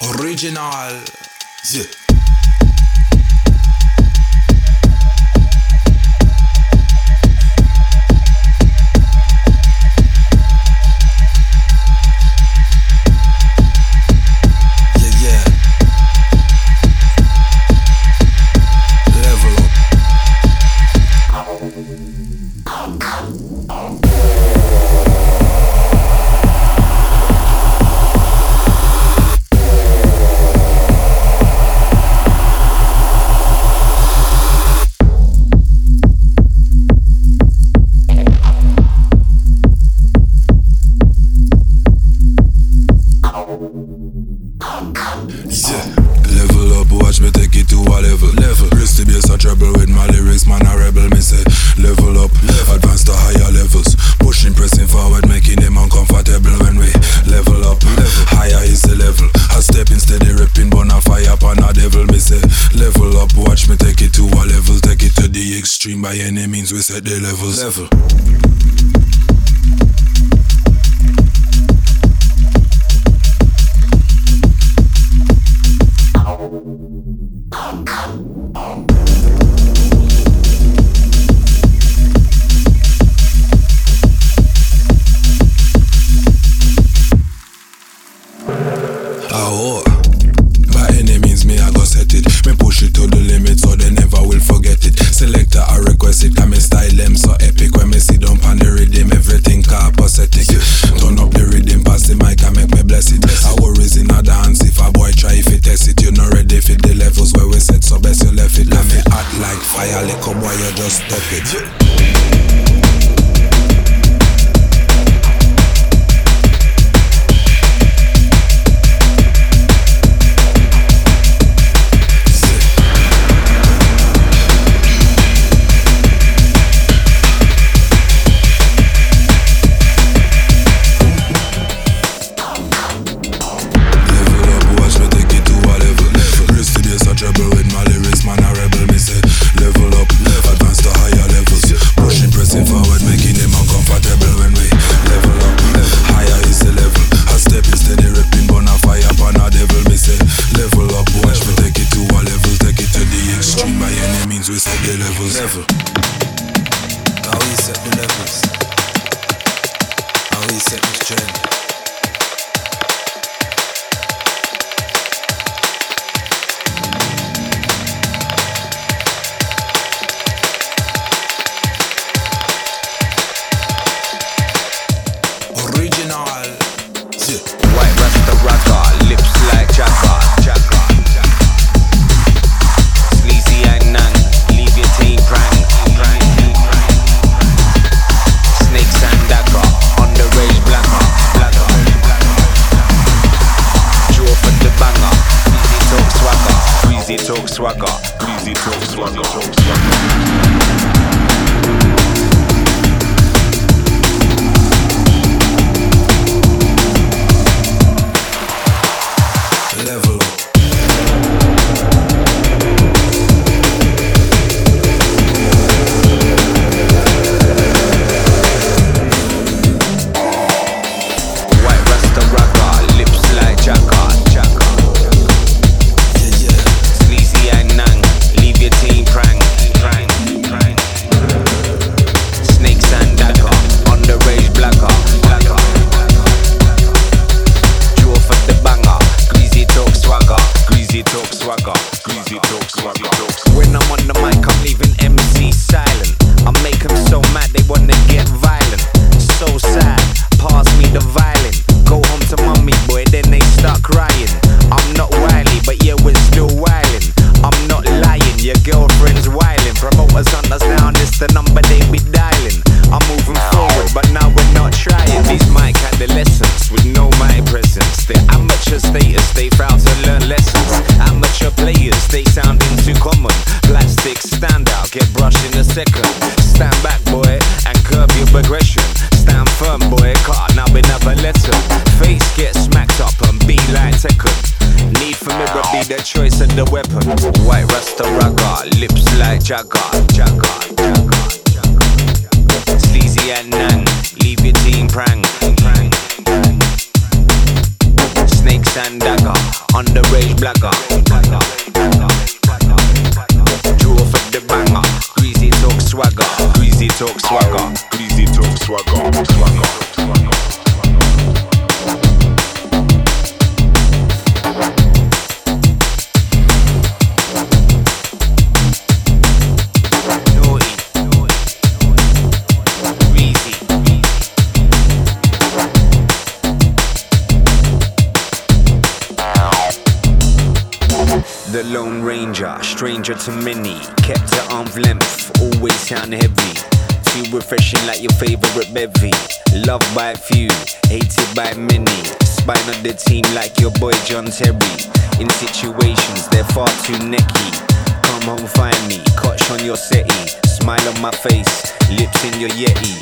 Original. Yeah. Lips stranger to many, kept at arm's length, always sound heavy. Too refreshing like your favorite bevy. Loved by few, hated by many. Spine of the team like your boy John Terry. In situations, they're far too necky. Come home, find me, Cotch on your settee. Smile on my face, lips in your Yeti.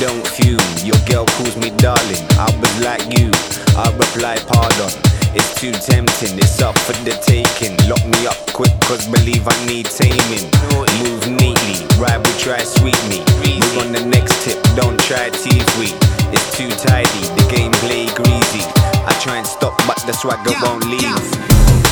Don't fume, your girl calls me darling. I was like you, I reply pardon. It's too tempting, it's up for the taking. Lock me up quick, cause believe I need taming. Move neatly, ride with try sweet me. Move on the next tip, don't try TV. It's too tidy, the gameplay greasy. I try and stop, but the swagger won't leave.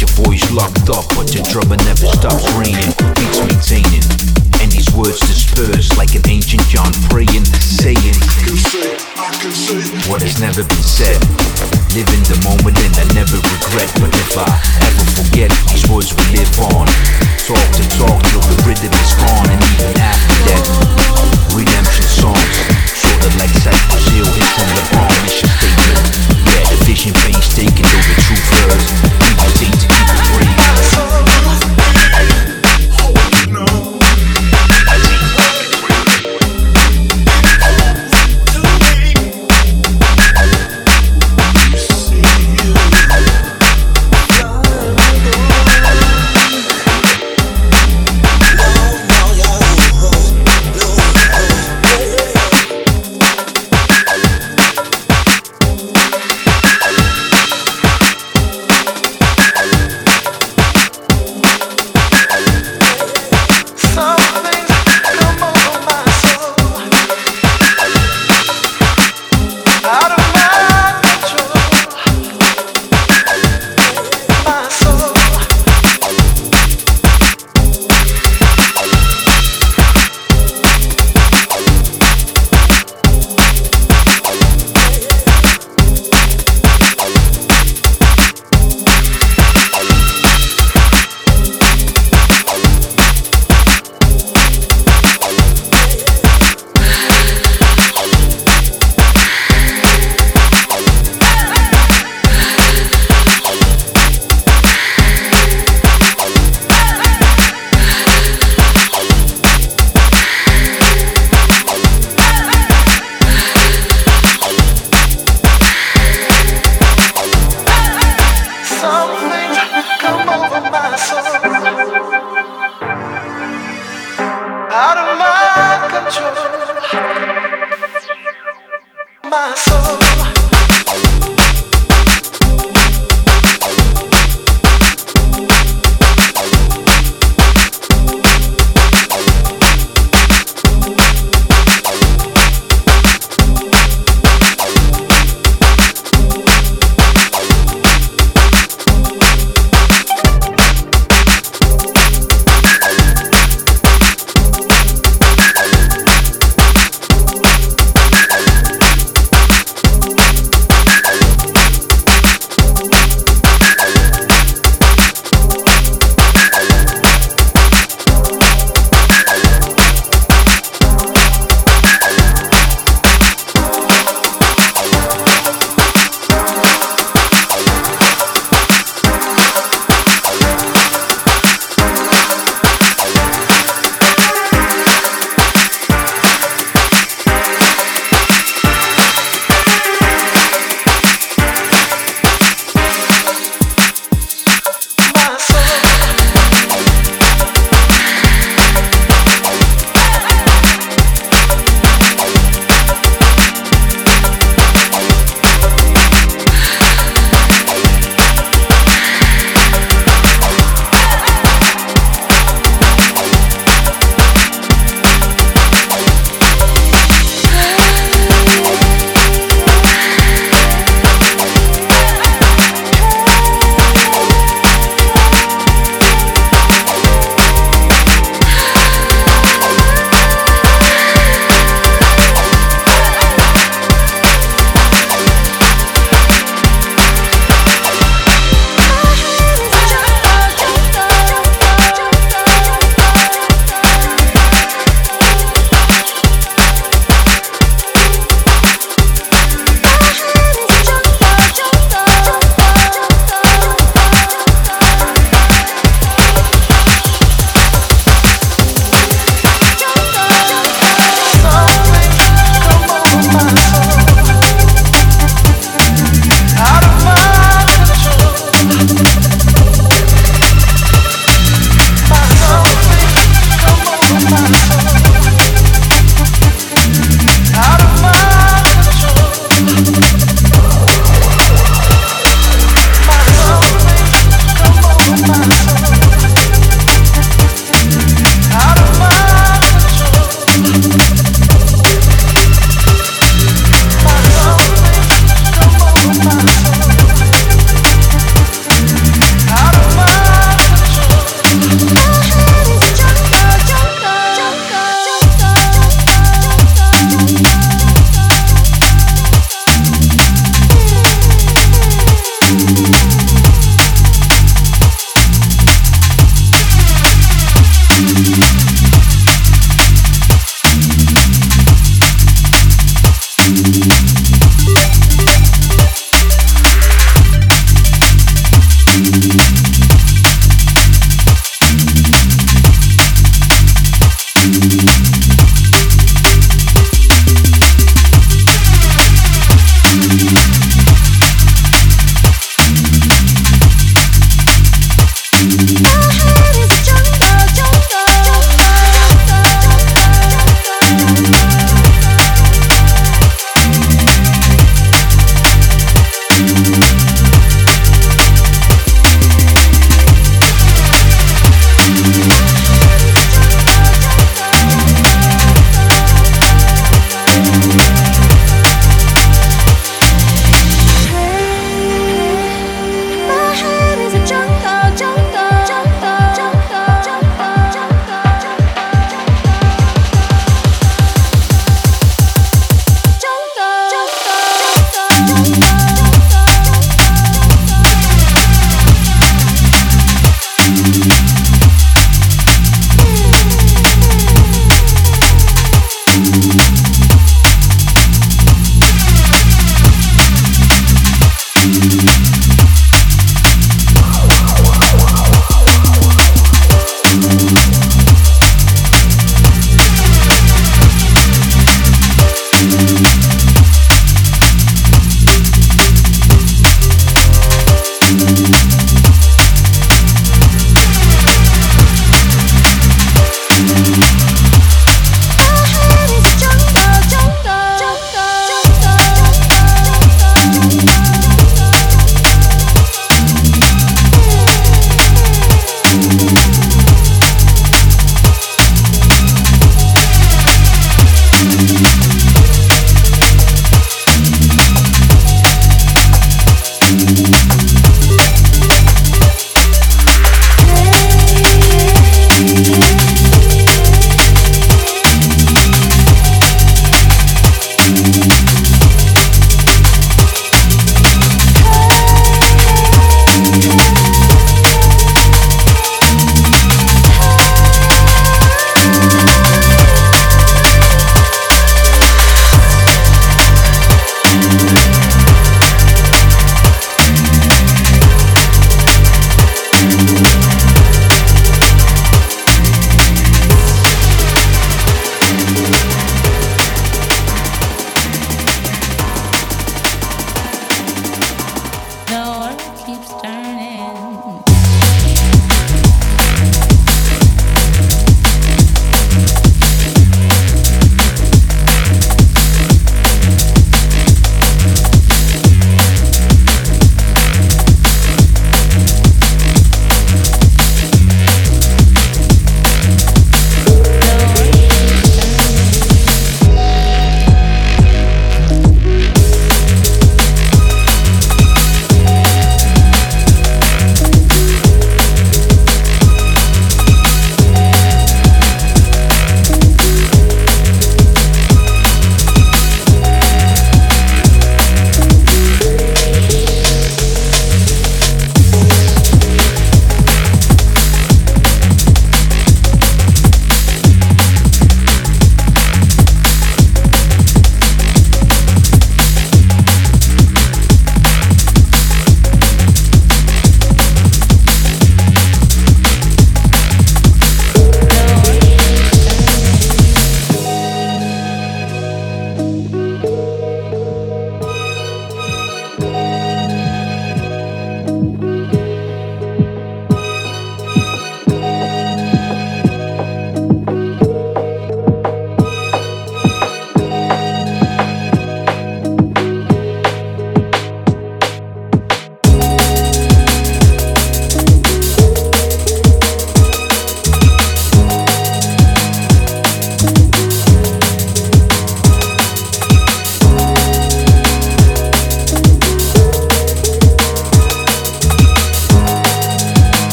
Your voice locked up. But your drummer never stops raining, beats maintaining. And these words disperse like an ancient John praying, saying I can say I can say. what has never been said. Live in the moment and I never regret. But if I ever forget, these words will live on. Talk to talk till the rhythm is gone, and even after that, redemption songs. Sorta like Cypress Hill hits on the bomb mission statement. Yeah, the vision painstaking, though the truth hurts. We just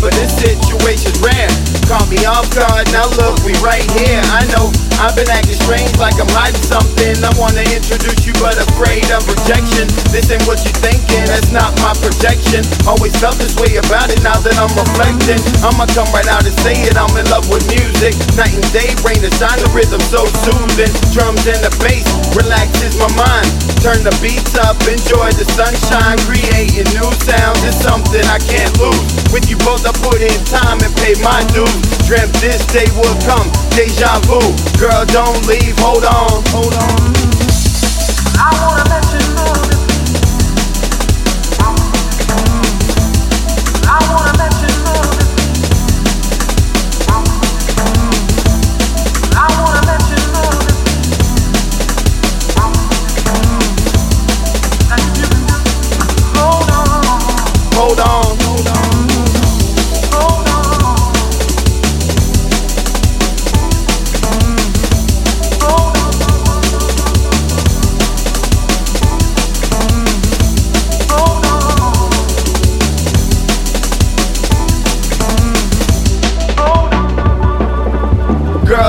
but this situation's rare. Caught me off guard, now look, we right here. I know I've been acting strange like I'm hiding something. I wanna introduce you, but afraid of rejection. This ain't what you're thinking, that's not my projection. Always felt this way about it, now that I'm reflecting. I'ma come right out and say it, I'm in love with music. Night and day, rain and shine, the rhythm so soothing. Drums and the bass relaxes my mind. Turn the beats up, enjoy the sunshine, creating new sounds. It's something I can't lose. With you both, I put in time and pay my dues. Dreamt this day would come, deja vu. Girl, don't leave, hold on, hold on. I wanna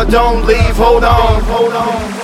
don't leave, hold on, hold on.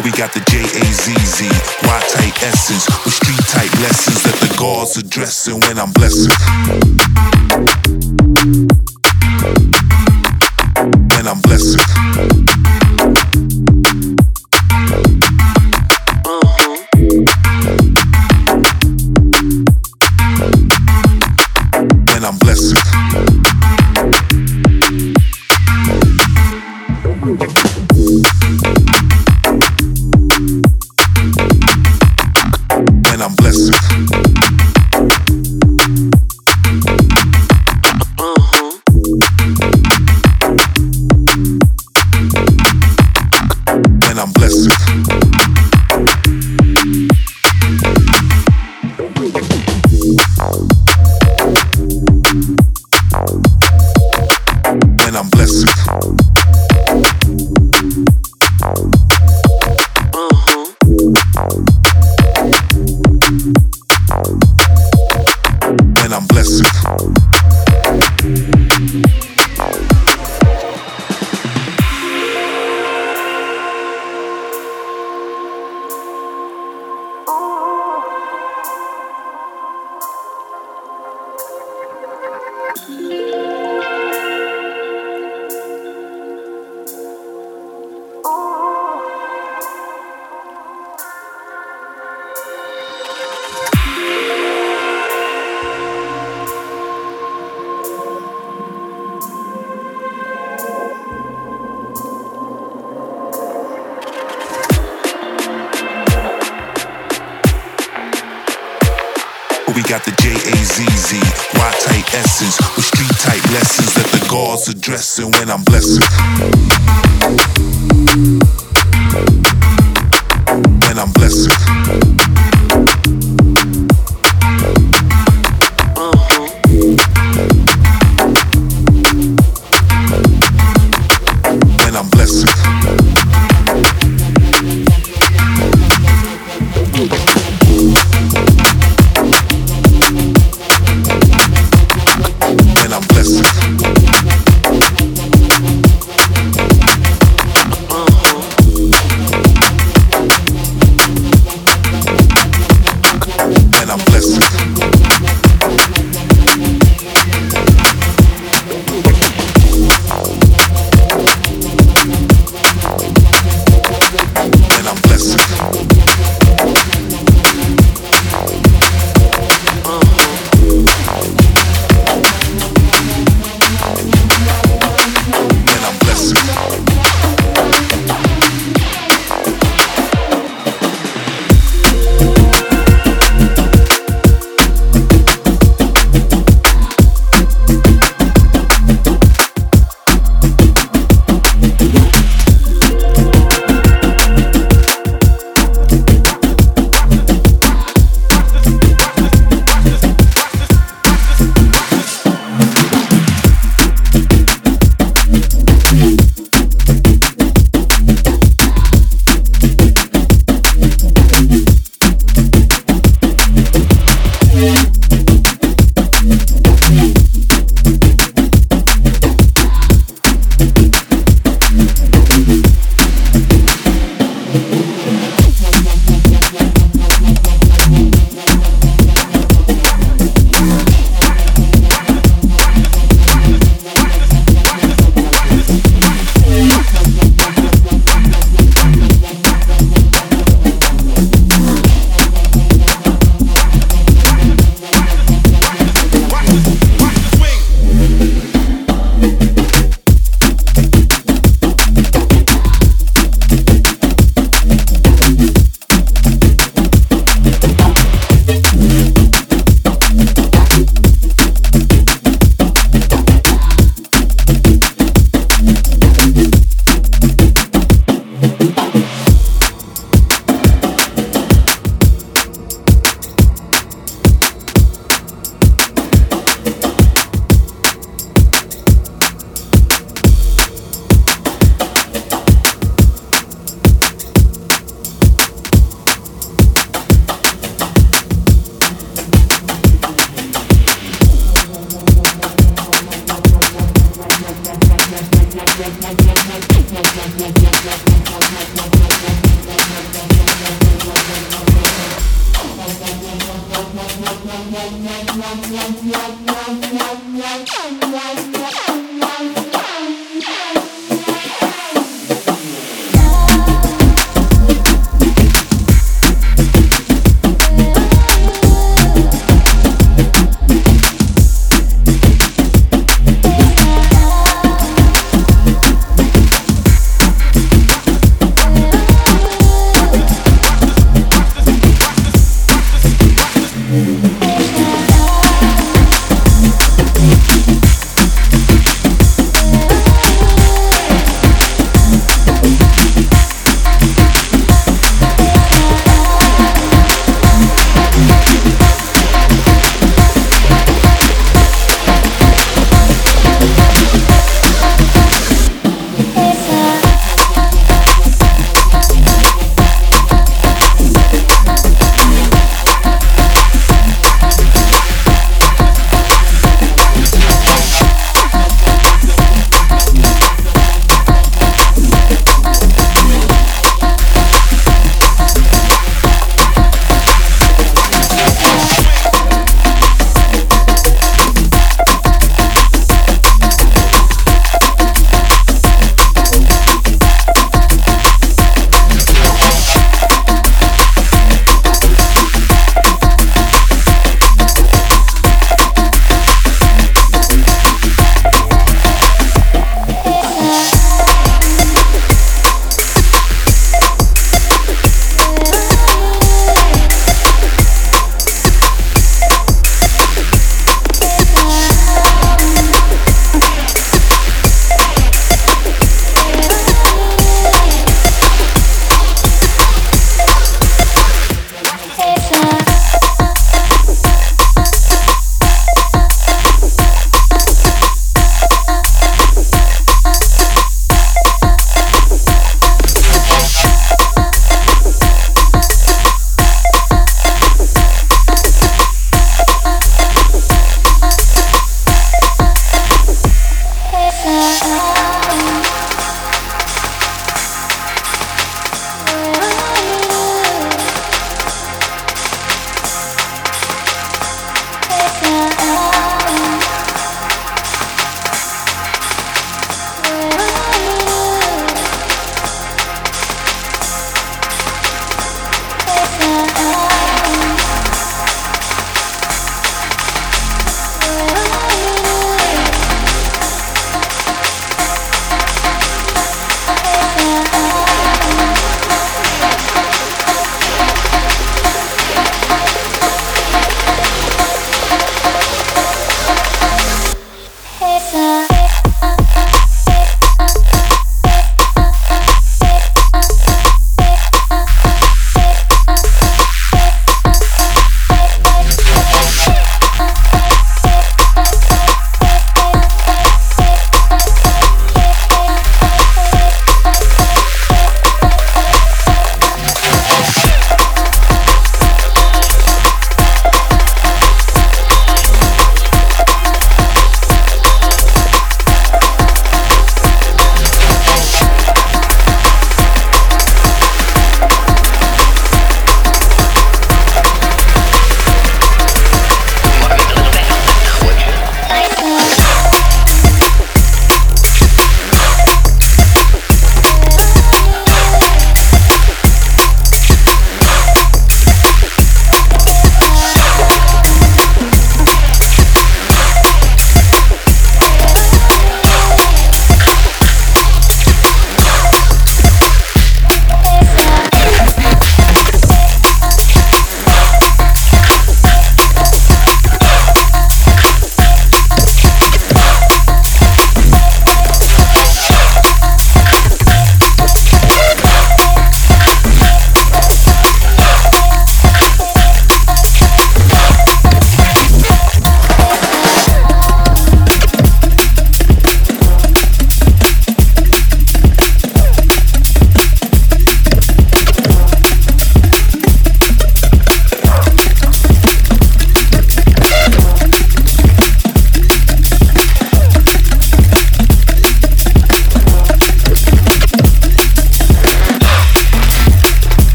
But we got the J-A-Z-Z, Y-type essence With street-type lessons that the gods are dressing when I'm blessing.